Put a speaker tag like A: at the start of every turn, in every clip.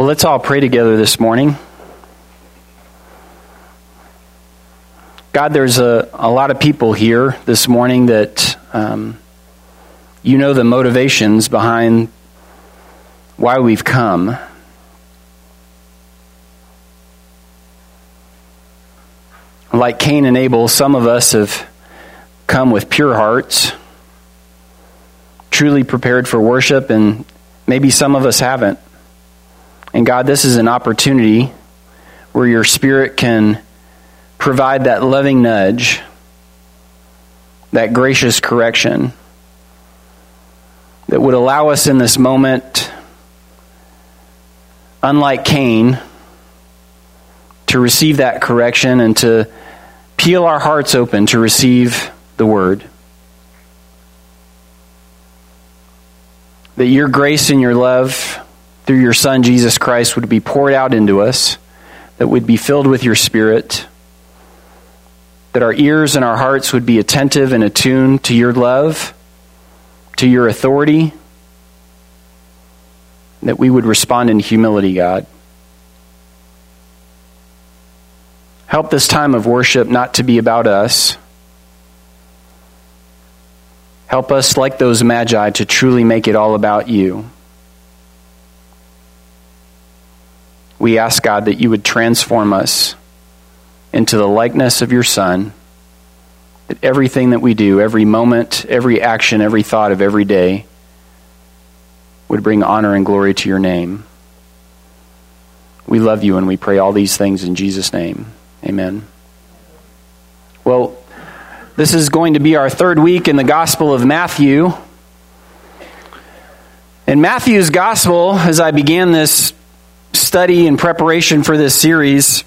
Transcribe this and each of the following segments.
A: Well, let's all pray together this morning. God, there's a, a lot of people here this morning that um, you know the motivations behind why we've come. Like Cain and Abel, some of us have come with pure hearts, truly prepared for worship, and maybe some of us haven't. And God, this is an opportunity where your Spirit can provide that loving nudge, that gracious correction that would allow us in this moment, unlike Cain, to receive that correction and to peel our hearts open to receive the word. That your grace and your love through your Son, Jesus Christ, would be poured out into us, that we'd be filled with your Spirit, that our ears and our hearts would be attentive and attuned to your love, to your authority, that we would respond in humility, God. Help this time of worship not to be about us. Help us, like those magi, to truly make it all about you. We ask, God, that you would transform us into the likeness of your Son, that everything that we do, every moment, every action, every thought of every day, would bring honor and glory to your name. We love you and we pray all these things in Jesus' name. Amen. Well, this is going to be our third week in the Gospel of Matthew. In Matthew's Gospel, as I began this study and preparation for this series,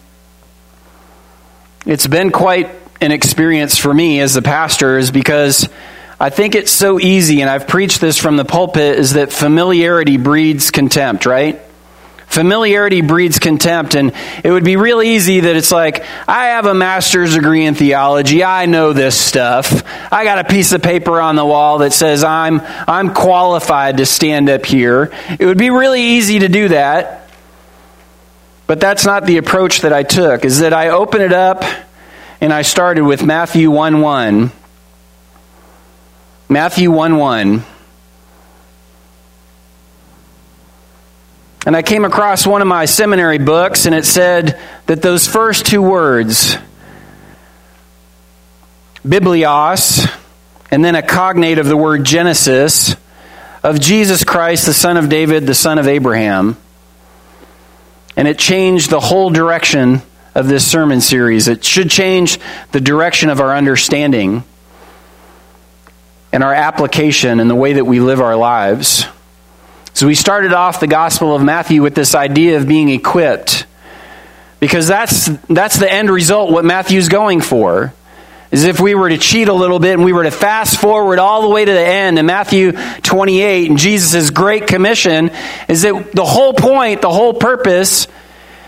A: it's been quite an experience for me as the pastor, is because I think it's so easy, and I've preached this from the pulpit, is that familiarity breeds contempt, right? Familiarity breeds contempt, and it would be real easy that it's like, I have a master's degree in theology, I know this stuff. I got a piece of paper on the wall that says I'm, I'm qualified to stand up here. It would be really easy to do that. But that's not the approach that I took, is that I opened it up and I started with Matthew 1 1. Matthew 1 1. And I came across one of my seminary books, and it said that those first two words, biblios, and then a cognate of the word Genesis, of Jesus Christ, the Son of David, the Son of Abraham, and it changed the whole direction of this sermon series. It should change the direction of our understanding and our application and the way that we live our lives. So we started off the Gospel of Matthew with this idea of being equipped. Because that's that's the end result what Matthew's going for. Is if we were to cheat a little bit and we were to fast forward all the way to the end in Matthew 28 and Jesus' great commission, is that the whole point, the whole purpose,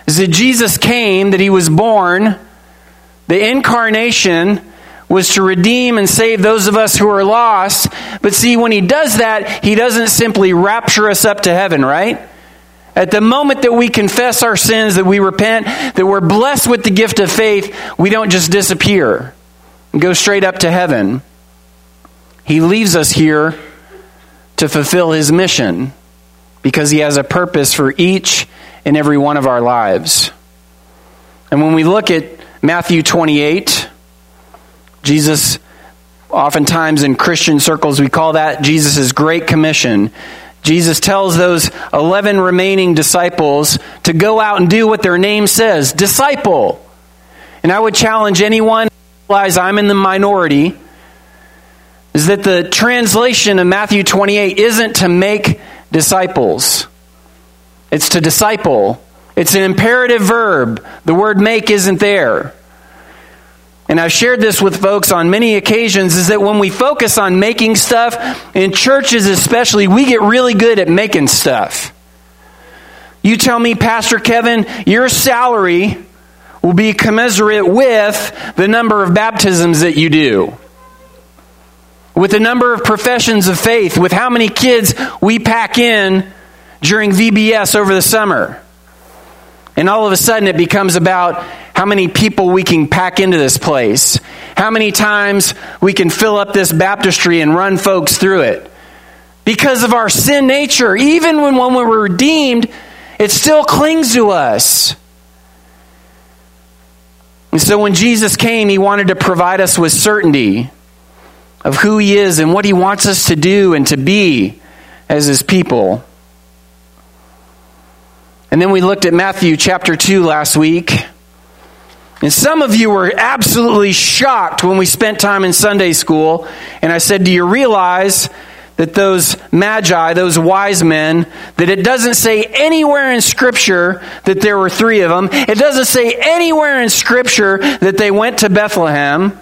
A: is that Jesus came, that he was born, the incarnation was to redeem and save those of us who are lost. But see, when he does that, he doesn't simply rapture us up to heaven, right? At the moment that we confess our sins, that we repent, that we're blessed with the gift of faith, we don't just disappear and go straight up to heaven. He leaves us here to fulfill his mission because he has a purpose for each and every one of our lives. And when we look at Matthew 28, Jesus, oftentimes in Christian circles, we call that Jesus' Great Commission. Jesus tells those 11 remaining disciples to go out and do what their name says disciple. And I would challenge anyone realize I'm in the minority is that the translation of Matthew 28 isn't to make disciples, it's to disciple. It's an imperative verb. The word make isn't there. And I've shared this with folks on many occasions is that when we focus on making stuff, in churches especially, we get really good at making stuff. You tell me, Pastor Kevin, your salary will be commensurate with the number of baptisms that you do, with the number of professions of faith, with how many kids we pack in during VBS over the summer. And all of a sudden, it becomes about how many people we can pack into this place, how many times we can fill up this baptistry and run folks through it. Because of our sin nature, even when, when we're redeemed, it still clings to us. And so when Jesus came, he wanted to provide us with certainty of who he is and what he wants us to do and to be as his people. And then we looked at Matthew chapter 2 last week. And some of you were absolutely shocked when we spent time in Sunday school. And I said, Do you realize that those magi, those wise men, that it doesn't say anywhere in Scripture that there were three of them. It doesn't say anywhere in Scripture that they went to Bethlehem.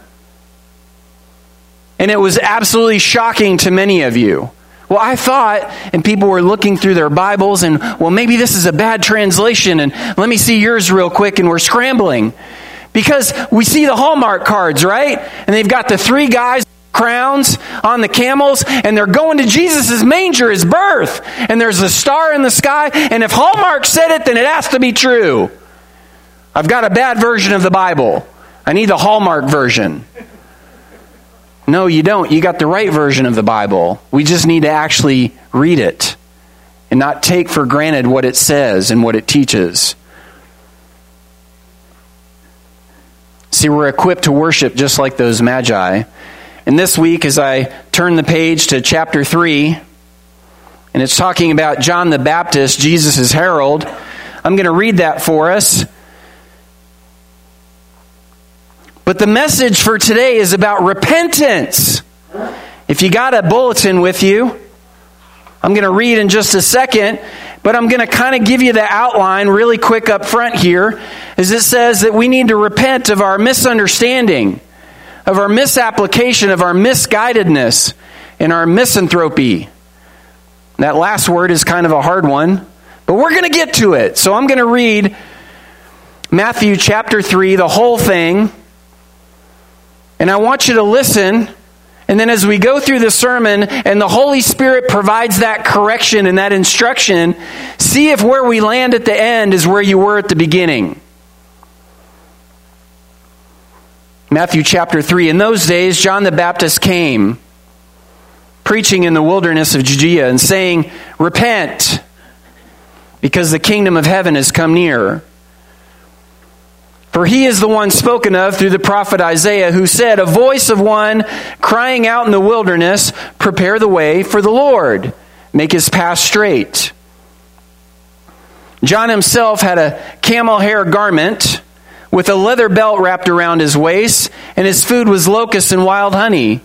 A: And it was absolutely shocking to many of you. Well, I thought, and people were looking through their Bibles, and well, maybe this is a bad translation, and let me see yours real quick, and we're scrambling. Because we see the Hallmark cards, right? And they've got the three guys crowns on the camels and they're going to Jesus' manger, his birth. And there's a star in the sky. And if Hallmark said it, then it has to be true. I've got a bad version of the Bible. I need the Hallmark version. No, you don't. You got the right version of the Bible. We just need to actually read it and not take for granted what it says and what it teaches. See, we're equipped to worship just like those magi. And this week, as I turn the page to chapter 3, and it's talking about John the Baptist, Jesus' herald, I'm going to read that for us. But the message for today is about repentance. If you got a bulletin with you, I'm going to read in just a second, but I'm going to kind of give you the outline really quick up front here. As it says that we need to repent of our misunderstanding of our misapplication, of our misguidedness, and our misanthropy. That last word is kind of a hard one, but we're going to get to it. So I'm going to read Matthew chapter 3, the whole thing. And I want you to listen. And then as we go through the sermon and the Holy Spirit provides that correction and that instruction, see if where we land at the end is where you were at the beginning. Matthew chapter 3. In those days, John the Baptist came, preaching in the wilderness of Judea and saying, Repent, because the kingdom of heaven has come near. For he is the one spoken of through the prophet Isaiah, who said, A voice of one crying out in the wilderness, Prepare the way for the Lord, make his path straight. John himself had a camel hair garment with a leather belt wrapped around his waist, and his food was locusts and wild honey.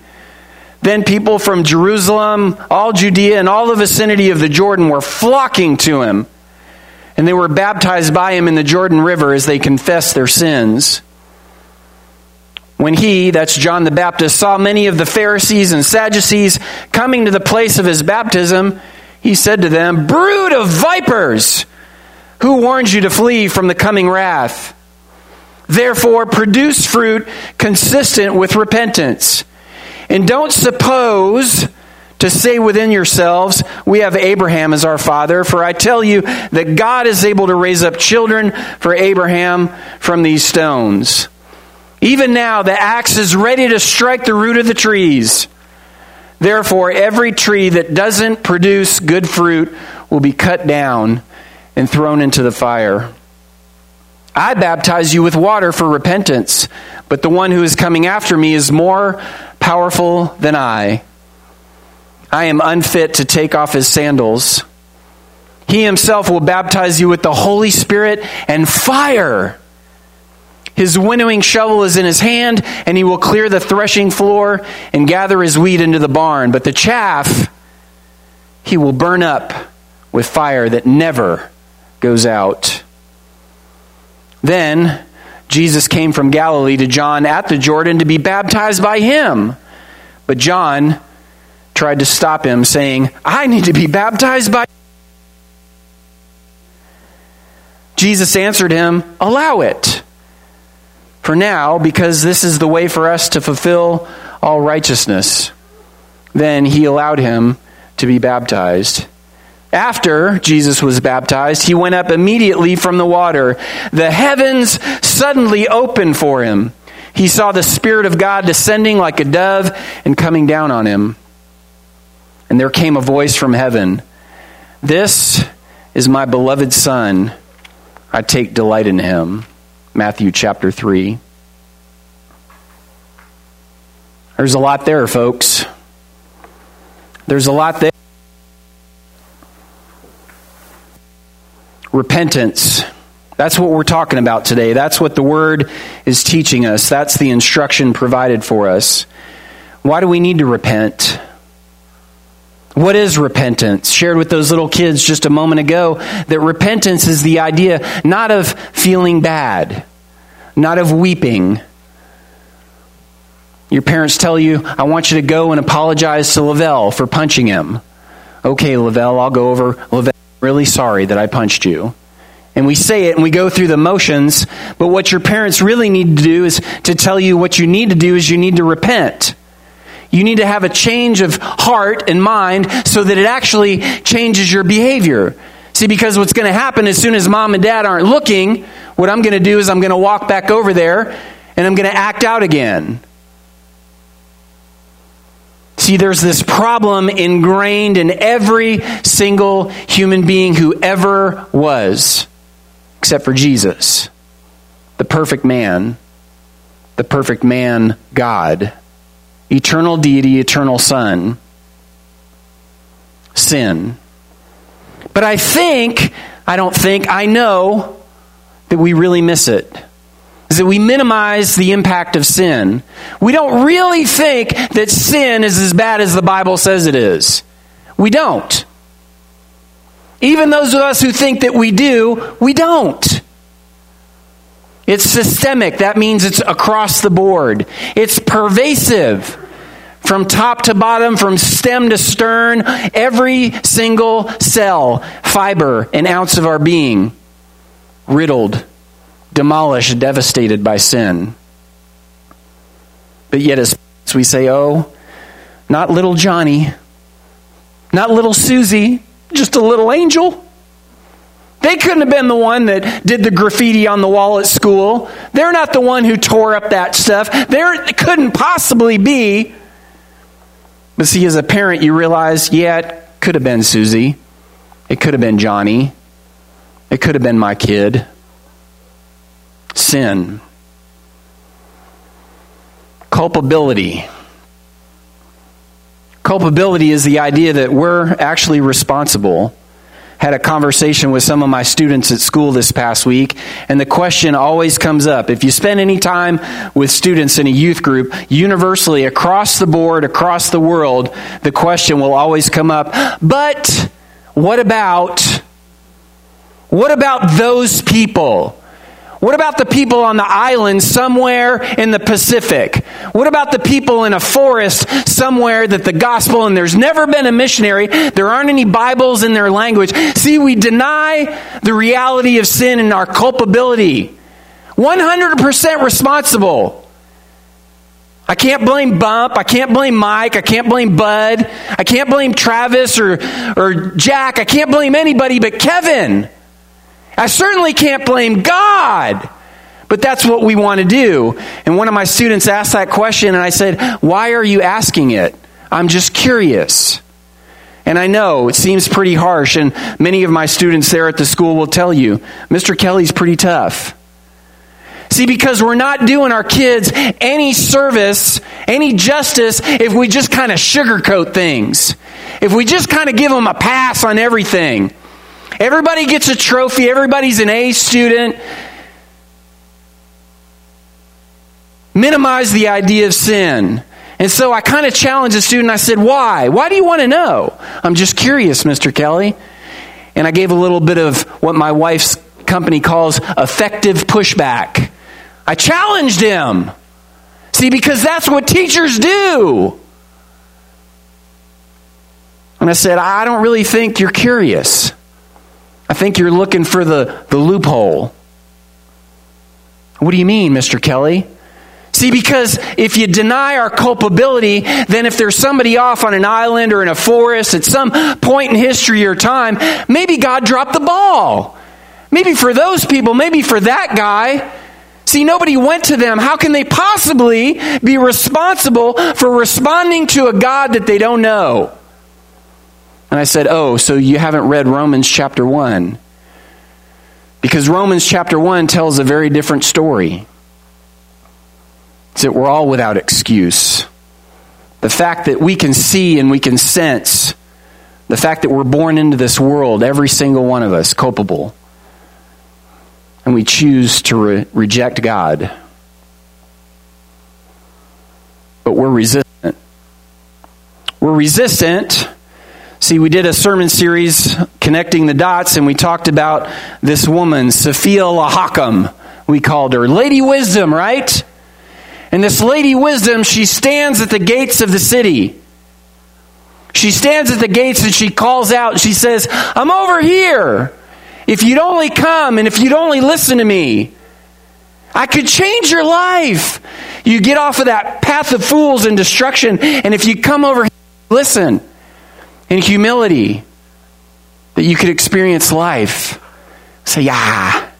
A: Then people from Jerusalem, all Judea, and all the vicinity of the Jordan were flocking to him. And they were baptized by him in the Jordan River as they confessed their sins. When he, that's John the Baptist, saw many of the Pharisees and Sadducees coming to the place of his baptism, he said to them, Brood of vipers! Who warned you to flee from the coming wrath? Therefore, produce fruit consistent with repentance. And don't suppose to say within yourselves, We have Abraham as our father, for I tell you that God is able to raise up children for Abraham from these stones. Even now, the axe is ready to strike the root of the trees. Therefore, every tree that doesn't produce good fruit will be cut down and thrown into the fire. I baptize you with water for repentance, but the one who is coming after me is more powerful than I. I am unfit to take off his sandals. He himself will baptize you with the Holy Spirit and fire. His winnowing shovel is in his hand, and he will clear the threshing floor and gather his wheat into the barn. But the chaff he will burn up with fire that never goes out. Then Jesus came from Galilee to John at the Jordan to be baptized by him. But John tried to stop him, saying, I need to be baptized by. Jesus answered him, Allow it. For now, because this is the way for us to fulfill all righteousness. Then he allowed him to be baptized. After Jesus was baptized, he went up immediately from the water. The heavens suddenly opened for him. He saw the Spirit of God descending like a dove and coming down on him. And there came a voice from heaven This is my beloved Son. I take delight in him. Matthew chapter 3. There's a lot there, folks. There's a lot there. Repentance. That's what we're talking about today. That's what the Word is teaching us. That's the instruction provided for us. Why do we need to repent? What is repentance? Shared with those little kids just a moment ago that repentance is the idea not of feeling bad, not of weeping. Your parents tell you, I want you to go and apologize to Lavelle for punching him. Okay, Lavelle, I'll go over. Lavelle, really sorry that I punched you. And we say it and we go through the motions, but what your parents really need to do is to tell you what you need to do is you need to repent. You need to have a change of heart and mind so that it actually changes your behavior. See, because what's going to happen as soon as mom and dad aren't looking, what I'm going to do is I'm going to walk back over there and I'm going to act out again. See, there's this problem ingrained in every single human being who ever was, except for Jesus, the perfect man, the perfect man, God, eternal deity, eternal Son. Sin. But I think, I don't think, I know that we really miss it that we minimize the impact of sin. We don't really think that sin is as bad as the Bible says it is. We don't. Even those of us who think that we do, we don't. It's systemic. That means it's across the board. It's pervasive. From top to bottom, from stem to stern, every single cell, fiber, an ounce of our being, riddled demolished, devastated by sin. But yet, as we say, oh, not little Johnny, not little Susie, just a little angel. They couldn't have been the one that did the graffiti on the wall at school. They're not the one who tore up that stuff. There couldn't possibly be. But see, as a parent, you realize, yeah, it could have been Susie. It could have been Johnny. It could have been my kid sin. Culpability. Culpability is the idea that we're actually responsible. Had a conversation with some of my students at school this past week, and the question always comes up. If you spend any time with students in a youth group, universally across the board, across the world, the question will always come up, but what about what about those people? What about the people on the island somewhere in the Pacific? What about the people in a forest somewhere that the gospel and there's never been a missionary, there aren't any Bibles in their language? See, we deny the reality of sin and our culpability. 100% responsible. I can't blame Bump. I can't blame Mike. I can't blame Bud. I can't blame Travis or, or Jack. I can't blame anybody but Kevin. I certainly can't blame God. But that's what we want to do. And one of my students asked that question, and I said, Why are you asking it? I'm just curious. And I know it seems pretty harsh, and many of my students there at the school will tell you, Mr. Kelley's pretty tough. See, because we're not doing our kids any service, any justice, if we just kind of sugarcoat things. If we just kind of give them a pass on everything. Everybody gets a trophy, everybody's an A student. Minimize the idea of sin. And so I kind of challenged the student. I said, Why? Why do you want to know? I'm just curious, Mr. Kelley. And I gave a little bit of what my wife's company calls effective pushback. I challenged him. See, because that's what teachers do. And I said, I don't really think you're curious. Think you're looking for the, the loophole. What do you mean, Mr. Kelley? See, because if you deny our culpability, then if there's somebody off on an island or in a forest at some point in history or time, maybe God dropped the ball. Maybe for those people, maybe for that guy. See, nobody went to them. How can they possibly be responsible for responding to a God that they don't know? And I said, Oh, so you haven't read Romans chapter 1. Because Romans chapter 1 tells a very different story. It's that we're all without excuse. The fact that we can see and we can sense, the fact that we're born into this world, every single one of us, culpable. And we choose to re- reject God. But we're resistant. We're resistant See, we did a sermon series connecting the dots, and we talked about this woman, Sophia Lahakam, we called her. Lady Wisdom, right? And this Lady Wisdom, she stands at the gates of the city. She stands at the gates and she calls out, she says, I'm over here. If you'd only come and if you'd only listen to me, I could change your life. You get off of that path of fools and destruction, and if you come over here, listen in humility that you could experience life. Say, yeah,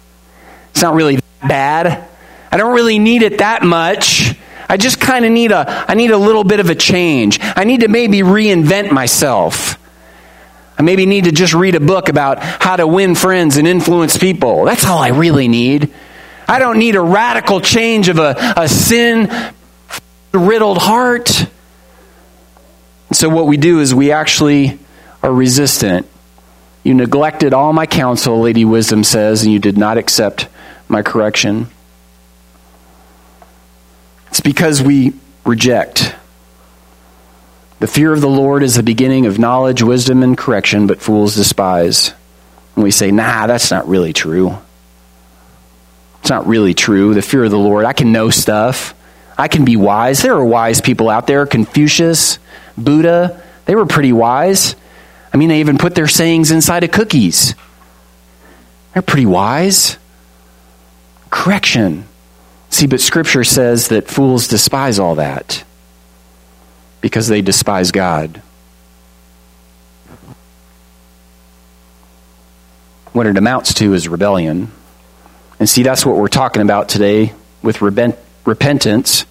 A: it's not really that bad. I don't really need it that much. I just kind of need a I need a little bit of a change. I need to maybe reinvent myself. I maybe need to just read a book about how to win friends and influence people. That's all I really need. I don't need a radical change of a, a sin riddled heart. So, what we do is we actually are resistant. You neglected all my counsel, Lady Wisdom says, and you did not accept my correction. It's because we reject. The fear of the Lord is the beginning of knowledge, wisdom, and correction, but fools despise. And we say, nah, that's not really true. It's not really true. The fear of the Lord, I can know stuff. I can be wise. There are wise people out there. Confucius, Buddha, they were pretty wise. I mean, they even put their sayings inside of cookies. They're pretty wise. Correction. See, but Scripture says that fools despise all that because they despise God. What it amounts to is rebellion. And see, that's what we're talking about today with repentance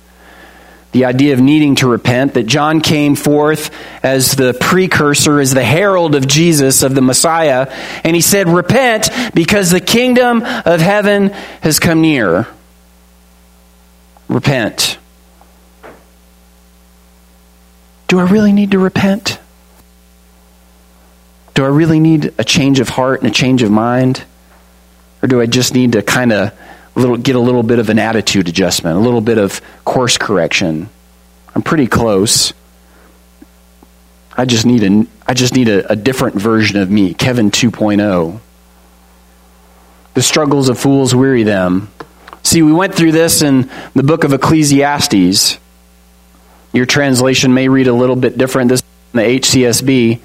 A: the idea of needing to repent, that John came forth as the precursor, as the herald of Jesus, of the Messiah, and he said, Repent because the kingdom of heaven has come near. Repent. Do I really need to repent? Do I really need a change of heart and a change of mind? Or do I just need to kind of little, get a little bit of an attitude adjustment, a little bit of course correction. I'm pretty close. I just need a, I just need a, a different version of me, Kevin 2.0. The struggles of fools weary them. See, we went through this in the book of Ecclesiastes. Your translation may read a little bit different. This in the HCSB.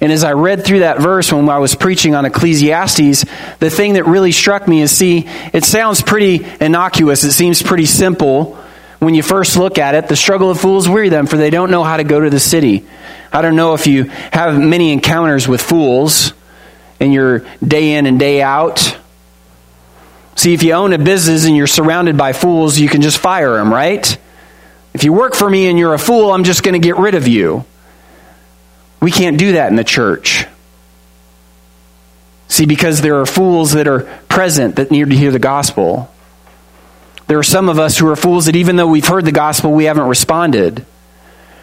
A: And as I read through that verse when I was preaching on Ecclesiastes, the thing that really struck me is see, it sounds pretty innocuous. It seems pretty simple when you first look at it. The struggle of fools weary them, for they don't know how to go to the city. I don't know if you have many encounters with fools in your day in and day out. See, if you own a business and you're surrounded by fools, you can just fire them, right? If you work for me and you're a fool, I'm just going to get rid of you. We can't do that in the church. See, because there are fools that are present that need to hear the gospel. There are some of us who are fools that even though we've heard the gospel, we haven't responded.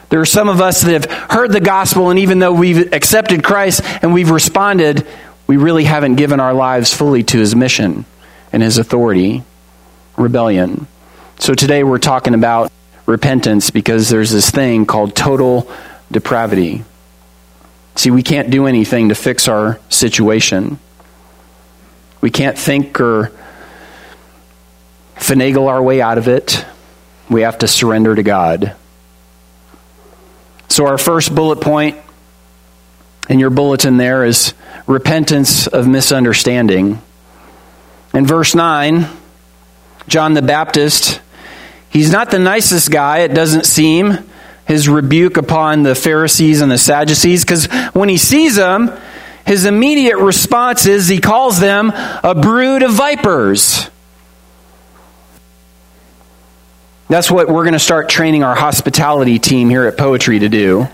A: There are some of us that have heard the gospel, and even though we've accepted Christ and we've responded, we really haven't given our lives fully to his mission and his authority. Rebellion. So today we're talking about repentance because there's this thing called total depravity. See, we can't do anything to fix our situation. We can't think or finagle our way out of it. We have to surrender to God. So, our first bullet point in your bulletin there is repentance of misunderstanding. In verse 9, John the Baptist, He's not the nicest guy, it doesn't seem. His rebuke upon the Pharisees and the Sadducees, because when he sees them, his immediate response is he calls them a brood of vipers. That's what we're going to start training our hospitality team here at Poetry to do.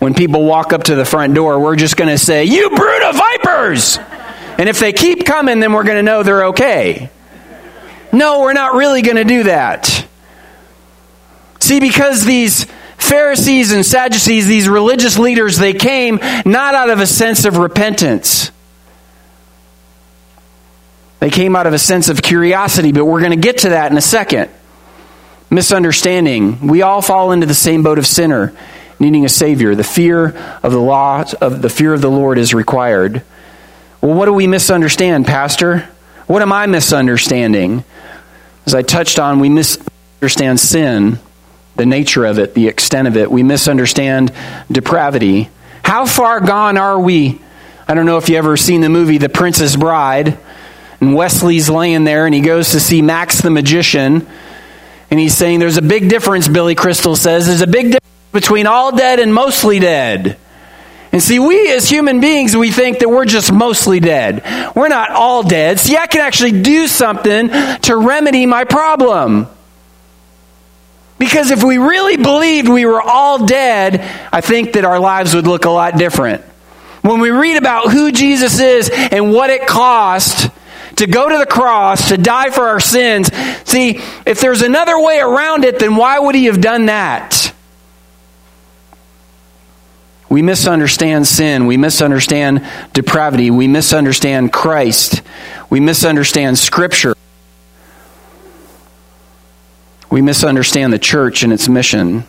A: When people walk up to the front door, we're just going to say, You brood of vipers! And if they keep coming, then we're going to know they're okay. No, we're not really going to do that. See, because these Pharisees and Sadducees, these religious leaders, they came not out of a sense of repentance. They came out of a sense of curiosity, but we're going to get to that in a second. Misunderstanding. We all fall into the same boat of sinner, needing a savior. The fear of the law of the fear of the Lord is required. Well, what do we misunderstand, Pastor? What am I misunderstanding? As I touched on, we misunderstand sin the nature of it, the extent of it. We misunderstand depravity. How far gone are we? I don't know if you ever seen the movie The Princess Bride, and Westley's laying there and he goes to see Max the magician, and he's saying, There's a big difference, Billy Crystal says. There's a big difference between all dead and mostly dead. And see, we as human beings, we think that we're just mostly dead. We're not all dead. See, I can actually do something to remedy my problem. Because if we really believed we were all dead, I think that our lives would look a lot different. When we read about who Jesus is and what it cost to go to the cross, to die for our sins, see, if there's another way around it, then why would he have done that? We misunderstand sin. We misunderstand depravity. We misunderstand Christ. We misunderstand Scripture. We misunderstand the church and its mission.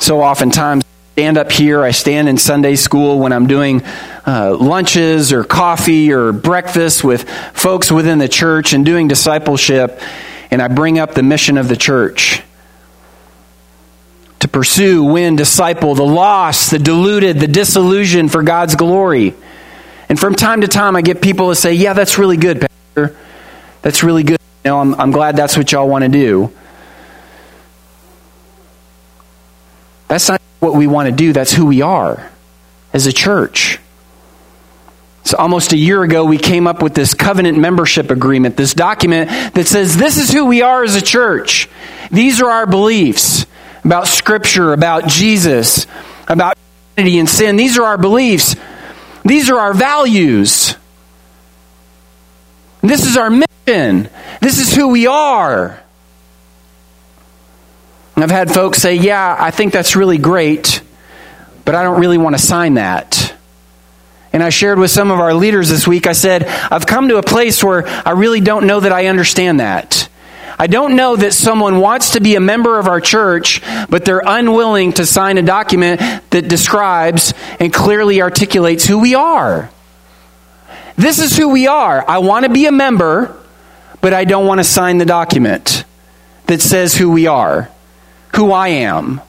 A: So oftentimes, I stand up here, I stand in Sunday school when I'm doing uh, lunches or coffee or breakfast with folks within the church and doing discipleship, and I bring up the mission of the church to pursue, win, disciple the lost, the deluded, the disillusioned for God's glory. And from time to time, I get people to say, Yeah, that's really good, Pastor. That's really good. Know, I'm, I'm glad that's what y'all want to do. That's not what we want to do, that's who we are as a church. So, almost a year ago, we came up with this covenant membership agreement, this document that says this is who we are as a church. These are our beliefs about Scripture, about Jesus, about and sin. These are our beliefs. These are our values. This is our mission. This is who we are. And I've had folks say, Yeah, I think that's really great, but I don't really want to sign that. And I shared with some of our leaders this week, I said, I've come to a place where I really don't know that I understand that. I don't know that someone wants to be a member of our church, but they're unwilling to sign a document that describes and clearly articulates who we are. This is who we are. I want to be a member, but I don't want to sign the document that says who we are, who I am.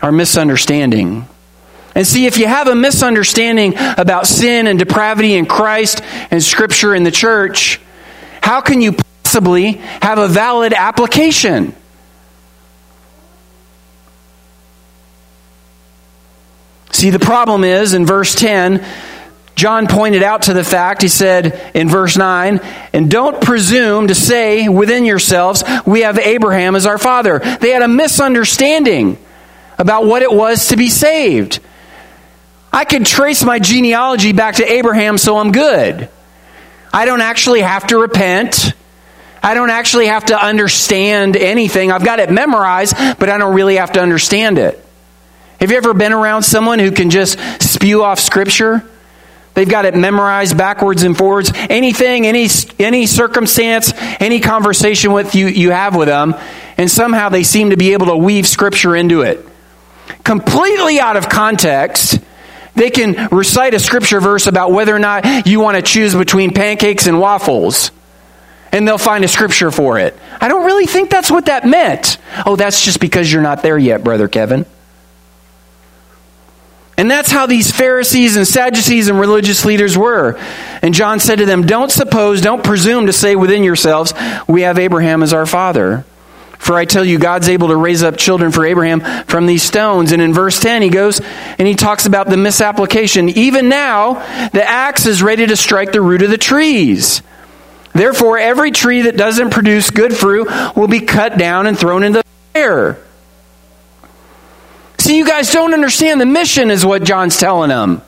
A: Our misunderstanding. And see, if you have a misunderstanding about sin and depravity in Christ and Scripture in the church, how can you possibly have a valid application? See, the problem is in verse 10, John pointed out to the fact, he said in verse 9, and don't presume to say within yourselves, we have Abraham as our father. They had a misunderstanding about what it was to be saved. I could trace my genealogy back to Abraham, so I'm good. I don't actually have to repent. I don't actually have to understand anything. I've got it memorized, but I don't really have to understand it. Have you ever been around someone who can just spew off scripture? They've got it memorized backwards and forwards. Anything, any any circumstance, any conversation with you you have with them, and somehow they seem to be able to weave scripture into it. Completely out of context, they can recite a scripture verse about whether or not you want to choose between pancakes and waffles. And they'll find a scripture for it. I don't really think that's what that meant. Oh, that's just because you're not there yet, Brother Kevin. And that's how these Pharisees and Sadducees and religious leaders were. And John said to them, Don't suppose, don't presume to say within yourselves, We have Abraham as our father. For I tell you, God's able to raise up children for Abraham from these stones. And in verse 10, he goes and he talks about the misapplication. Even now, the axe is ready to strike the root of the trees. Therefore, every tree that doesn't produce good fruit will be cut down and thrown into the fire. See, you guys don't understand the mission, is what John's telling them.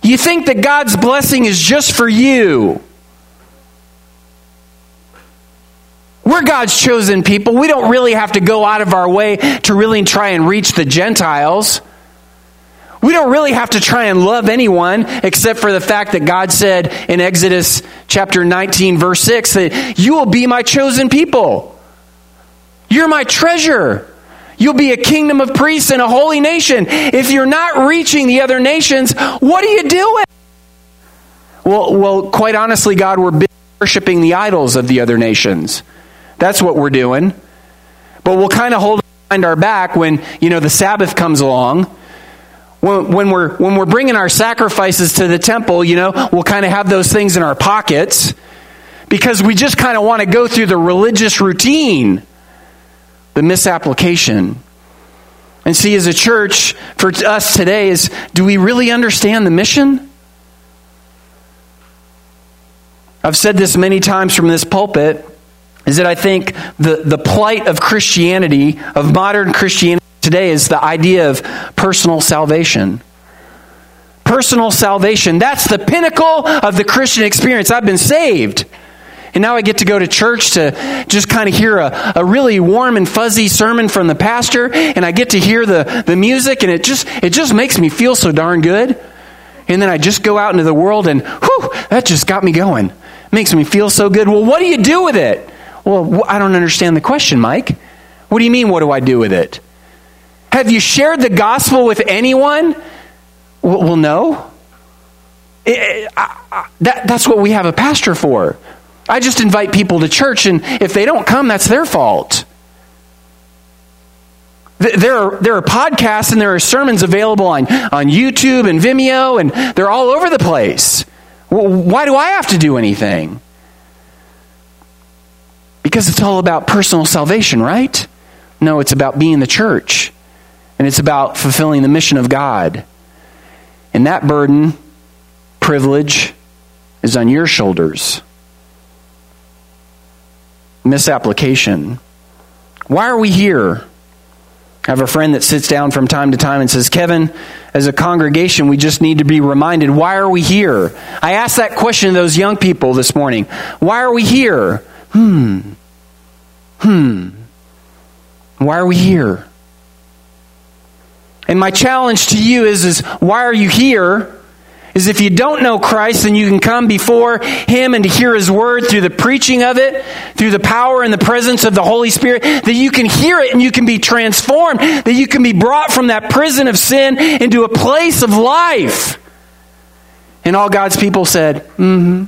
A: You think that God's blessing is just for you. We're God's chosen people. We don't really have to go out of our way to really try and reach the Gentiles. We don't really have to try and love anyone except for the fact that God said in Exodus chapter 19, verse 6, that you will be my chosen people. You're my treasure. You'll be a kingdom of priests and a holy nation. If you're not reaching the other nations, what are you doing? Well, well quite honestly, God, we're worshiping the idols of the other nations. That's what we're doing. But we'll kind of hold behind our back when, you know, the Sabbath comes along. When, when, we're, when we're bringing our sacrifices to the temple, you know, we'll kind of have those things in our pockets because we just kind of want to go through the religious routine the misapplication. And see, as a church, for us today, is do we really understand the mission? I've said this many times from this pulpit, is that I think the, the plight of Christianity, of modern Christianity today, is the idea of personal salvation. Personal salvation. That's the pinnacle of the Christian experience. I've been saved. And now I get to go to church to just kind of hear a, a really warm and fuzzy sermon from the pastor, and I get to hear the, the music, and it just, it just makes me feel so darn good. And then I just go out into the world, and whew, that just got me going. It makes me feel so good. Well, what do you do with it? Well, I don't understand the question, Mike. What do you mean, what do I do with it? Have you shared the gospel with anyone? Well, no. It, I, I, that, that's what we have a pastor for. I just invite people to church, and if they don't come, that's their fault. There are, there are podcasts and there are sermons available on, on YouTube and Vimeo, and they're all over the place. Why do I have to do anything? Because it's all about personal salvation, right? No, it's about being the church, and it's about fulfilling the mission of God. And that burden, privilege, is on your shoulders misapplication. Why are we here? I have a friend that sits down from time to time and says, Kevin, as a congregation, we just need to be reminded, why are we here? I asked that question to those young people this morning. Why are we here? Hmm. Hmm. Why are we here? And my challenge to you is, is why are you here? Is if you don't know Christ, then you can come before Him and to hear His word through the preaching of it, through the power and the presence of the Holy Spirit, that you can hear it and you can be transformed, that you can be brought from that prison of sin into a place of life. And all God's people said, mm hmm.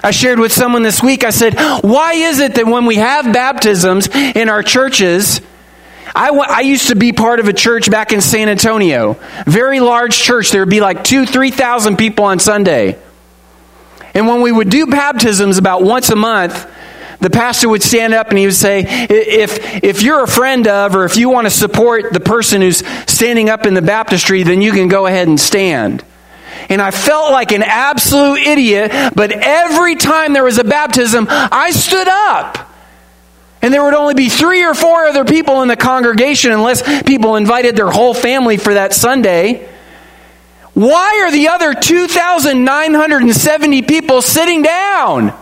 A: I shared with someone this week, I said, why is it that when we have baptisms in our churches, I, I used to be part of a church back in San Antonio. Very large church. There would be like two, 3,000 people on Sunday. And when we would do baptisms about once a month, the pastor would stand up and he would say, if, if you're a friend of, or if you want to support the person who's standing up in the baptistry, then you can go ahead and stand. And I felt like an absolute idiot, but every time there was a baptism, I stood up. And there would only be three or four other people in the congregation unless people invited their whole family for that Sunday. Why are the other 2,970 people sitting down?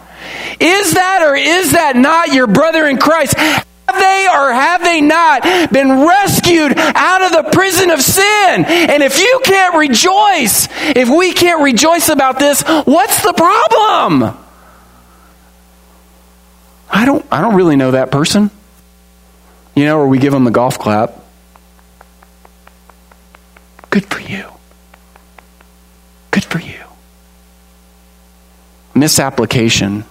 A: Is that or is that not your brother in Christ? Have they or have they not been rescued out of the prison of sin? And if you can't rejoice, if we can't rejoice about this, what's the problem? I don't, I don't really know that person. You know, or we give them the golf clap. Good for you. Good for you. Misapplication.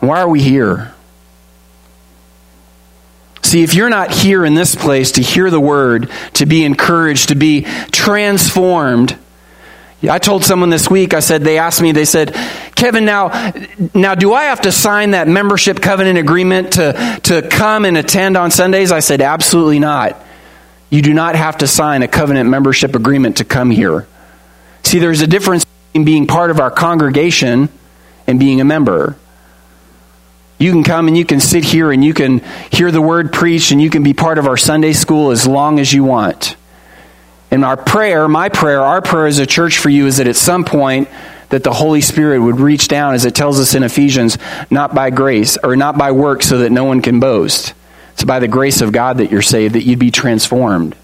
A: Why are we here? See, if you're not here in this place to hear the word, to be encouraged, to be transformed, I told someone this week, I said, they asked me, they said, Kevin, now, now do I have to sign that membership covenant agreement to, to come and attend on Sundays? I said, absolutely not. You do not have to sign a covenant membership agreement to come here. See, there's a difference between being part of our congregation and being a member. You can come and you can sit here and you can hear the word preached and you can be part of our Sunday school as long as you want. And our prayer, my prayer, our prayer as a church for you is that at some point that the Holy Spirit would reach down, as it tells us in Ephesians, not by grace or not by work so that no one can boast. It's by the grace of God that you're saved, that you'd be transformed.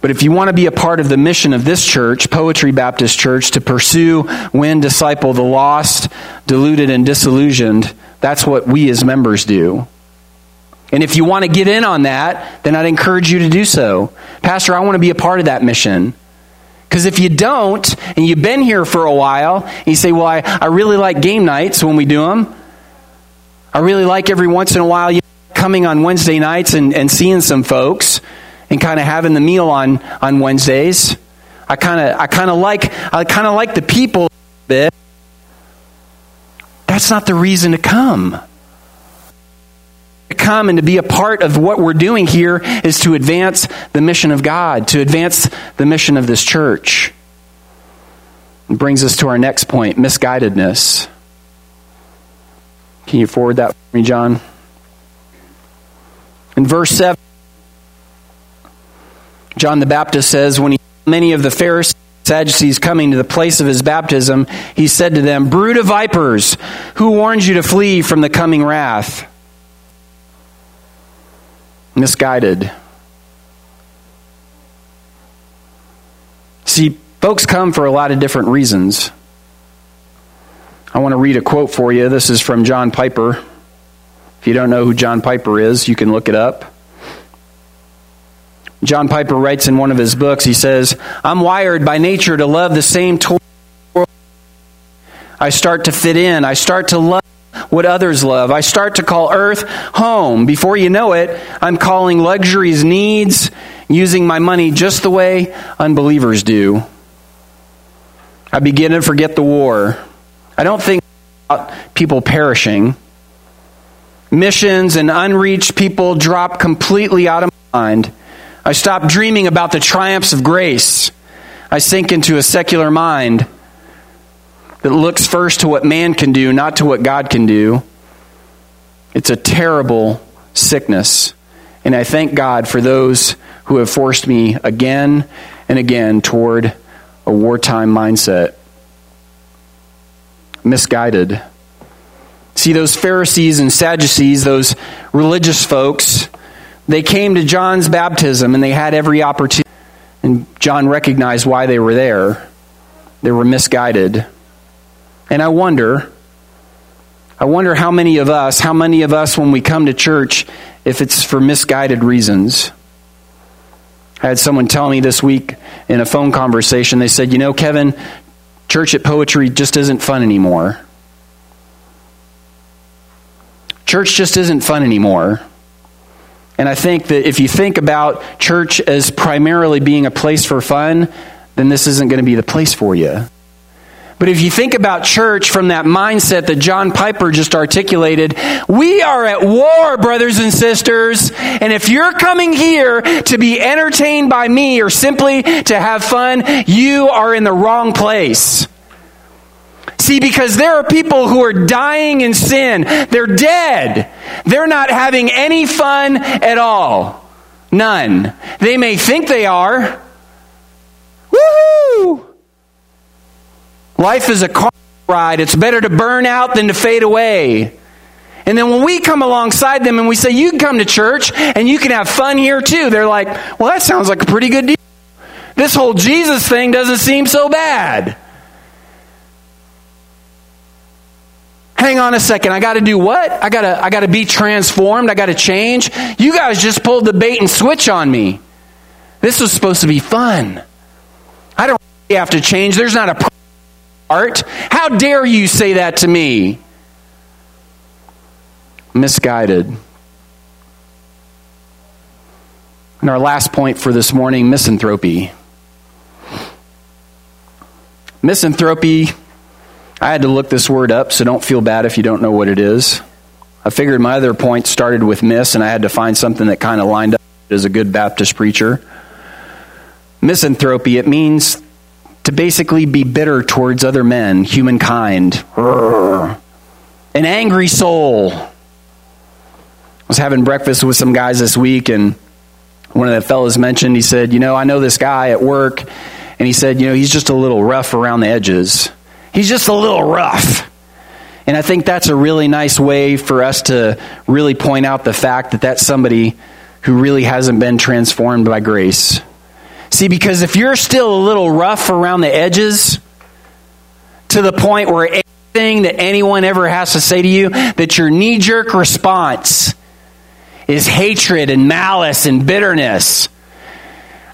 A: But if you want to be a part of the mission of this church, Poetry Baptist Church, to pursue, win, disciple the lost, deluded, and disillusioned, that's what we as members do. And if you want to get in on that, then I'd encourage you to do so. Pastor, I want to be a part of that mission. Because if you don't, and you've been here for a while, and you say, Well, I, I really like game nights when we do them. I really like every once in a while coming on Wednesday nights and, and seeing some folks and kind of having the meal on, on Wednesdays. I kind of I kind of like I kind of like the people bit. That's not the reason to come. Come and to be a part of what we're doing here is to advance the mission of God, to advance the mission of this church. It brings us to our next point misguidedness. Can you forward that for me, John? In verse 7, John the Baptist says, when he many of the Pharisees Sadducees coming to the place of his baptism, he said to them, Brood of vipers, who warned you to flee from the coming wrath? Misguided. See, folks come for a lot of different reasons. I want to read a quote for you. This is from John Piper. If you don't know who John Piper is, you can look it up. John Piper writes in one of his books, he says, I'm wired by nature to love the same toy. I start to fit in. I start to love what others love. I start to call earth home. Before you know it, I'm calling luxuries needs, using my money just the way unbelievers do. I begin to forget the war. I don't think about people perishing. Missions and unreached people drop completely out of my mind. I stop dreaming about the triumphs of grace. I sink into a secular mind that looks first to what man can do, not to what God can do. It's a terrible sickness. And I thank God for those who have forced me again and again toward a wartime mindset. Misguided. See, those Pharisees and Sadducees, those religious folks, they came to John's baptism and they had every opportunity. And John recognized why they were there. They were misguided. And I wonder, I wonder how many of us, how many of us when we come to church, if it's for misguided reasons. I had someone tell me this week in a phone conversation, they said, You know, Kevin, church at Poetry just isn't fun anymore. Church just isn't fun anymore. And I think that if you think about church as primarily being a place for fun, then this isn't going to be the place for you. But if you think about church from that mindset that John Piper just articulated, we are at war, brothers and sisters. And if you're coming here to be entertained by me or simply to have fun, you are in the wrong place. See, because there are people who are dying in sin. They're dead. They're not having any fun at all. None. They may think they are. Woohoo! Life is a car ride. It's better to burn out than to fade away. And then when we come alongside them and we say, You can come to church and you can have fun here too, they're like, Well, that sounds like a pretty good deal. This whole Jesus thing doesn't seem so bad. hang on a second i got to do what i got to i got to be transformed i got to change you guys just pulled the bait and switch on me this was supposed to be fun i don't really have to change there's not a part how dare you say that to me misguided. And our last point for this morning misanthropy. Misanthropy, I had to look this word up, so don't feel bad if you don't know what it is. I figured my other point started with miss, and I had to find something that kind of lined up as a good Baptist preacher. Misanthropy, it means to basically be bitter towards other men, humankind. An angry soul. I was having breakfast with some guys this week, and one of the fellows mentioned, he said, You know, I know this guy at work, and he said, You know, he's just a little rough around the edges. He's just a little rough. And I think that's a really nice way for us to really point out the fact that that's somebody who really hasn't been transformed by grace. See, because if you're still a little rough around the edges, to the point where anything that anyone ever has to say to you, that your knee jerk response is hatred and malice and bitterness.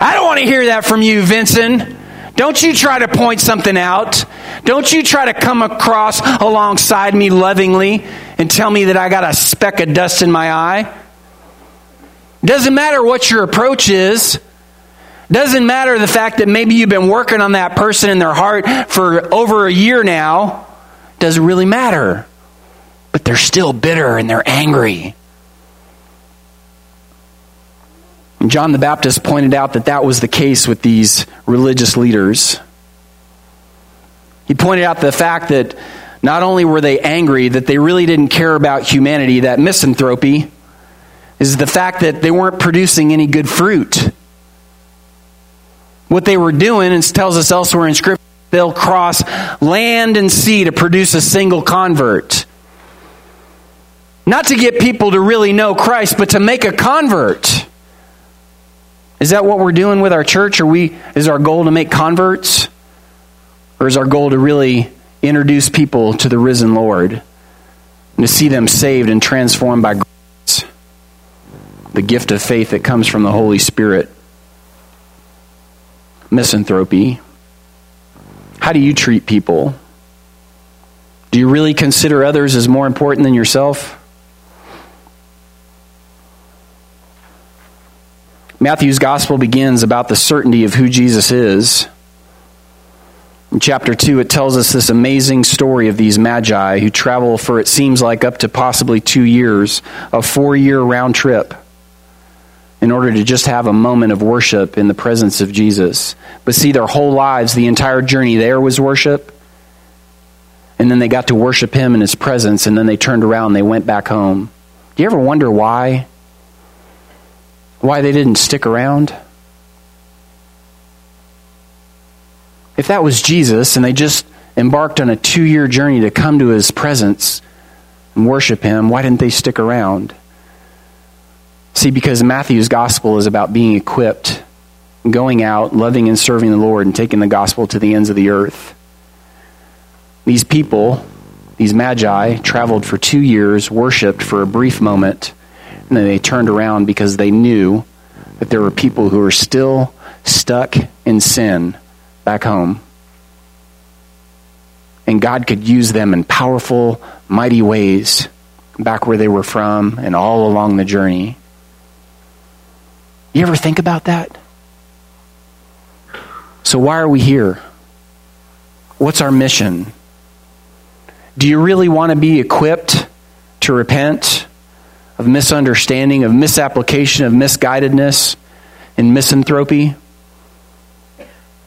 A: I don't want to hear that from you, Vincent. Don't you try to point something out. Don't you try to come across alongside me lovingly and tell me that I got a speck of dust in my eye. Doesn't matter what your approach is. Doesn't matter the fact that maybe you've been working on that person in their heart for over a year now. Doesn't really matter. But they're still bitter and they're angry. And John the Baptist pointed out that that was the case with these religious leaders. He pointed out the fact that not only were they angry, that they really didn't care about humanity, that misanthropy is the fact that they weren't producing any good fruit. What they were doing, and tells us elsewhere in Scripture, they'll cross land and sea to produce a single convert. Not to get people to really know Christ, but to make a convert. Is that what we're doing with our church? Are we is our goal to make converts? Or is our goal to really introduce people to the risen Lord and to see them saved and transformed by grace? The gift of faith that comes from the Holy Spirit. Misanthropy. How do you treat people? Do you really consider others as more important than yourself? Matthew's gospel begins about the certainty of who Jesus is. In chapter 2, it tells us this amazing story of these magi who travel for it seems like up to possibly two years, a four year round trip, in order to just have a moment of worship in the presence of Jesus. But see, their whole lives, the entire journey there was worship. And then they got to worship him in his presence, and then they turned around and they went back home. Do you ever wonder why? why they didn't stick around? If that was Jesus and they just embarked on a two year journey to come to his presence and worship him, why didn't they stick around? See, because Matthew's gospel is about being equipped, going out, loving and serving the Lord, and taking the gospel to the ends of the earth. These people, these magi, traveled for two years, worshiped for a brief moment and then they turned around because they knew that there were people who were still stuck in sin back home. And God could use them in powerful, mighty ways back where they were from and all along the journey. You ever think about that? So, why are we here? What's our mission? Do you really want to be equipped to repent? of misunderstanding, of misapplication, of misguidedness, and misanthropy.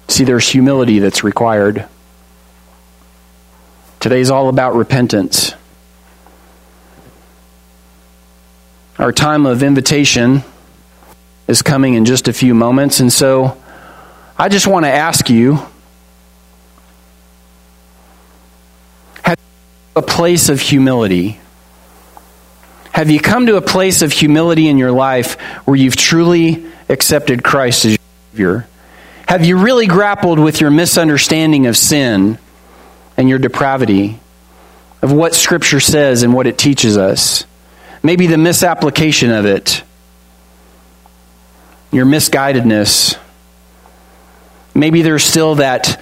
A: See, there's humility that's required. Today's all about repentance. Our time of invitation is coming in just a few moments, and so I just want to ask you have a place of humility have you come to a place of humility in your life where you've truly accepted Christ as your Savior? Have you really grappled with your misunderstanding of sin and your depravity, of what Scripture says and what it teaches us? Maybe the misapplication of it, your misguidedness. Maybe there's still that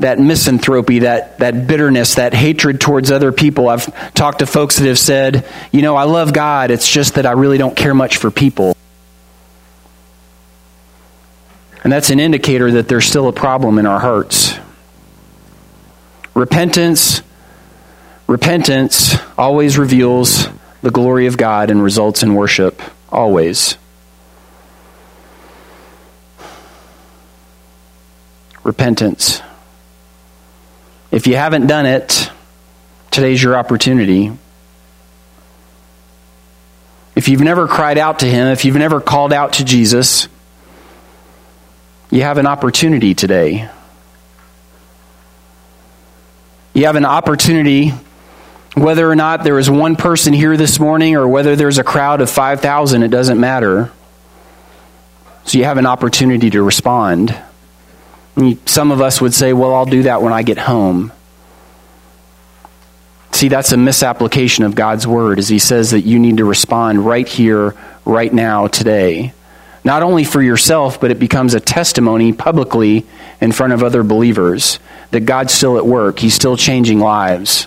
A: that misanthropy, that, that bitterness, that hatred towards other people. I've talked to folks that have said, you know, I love God, it's just that I really don't care much for people. And that's an indicator that there's still a problem in our hearts. Repentance, repentance always reveals the glory of God and results in worship. Always. Repentance. If you haven't done it, today's your opportunity. If you've never cried out to Him, if you've never called out to Jesus, you have an opportunity today. You have an opportunity, whether or not there is one person here this morning or whether there's a crowd of 5,000, it doesn't matter. So you have an opportunity to respond. Some of us would say, well, I'll do that when I get home. See, that's a misapplication of God's word, as He says that you need to respond right here, right now, today not only for yourself, but it becomes a testimony publicly in front of other believers that God's still at work. He's still changing lives.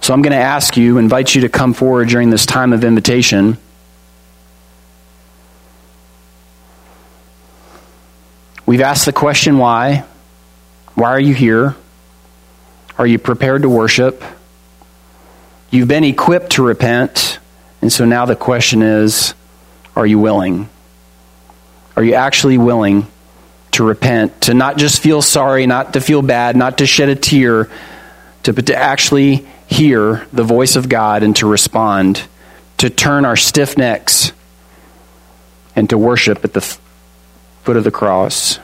A: So I'm going to ask you, invite you to come forward during this time of invitation. We've asked the question why. Why are you here? Are you prepared to worship? You've been equipped to repent. And so now the question is are you willing? Are you actually willing to repent, to not just feel sorry, not to feel bad, not to shed a tear, to, but to actually hear the voice of God and to respond, to turn our stiff necks and to worship at the foot of the cross?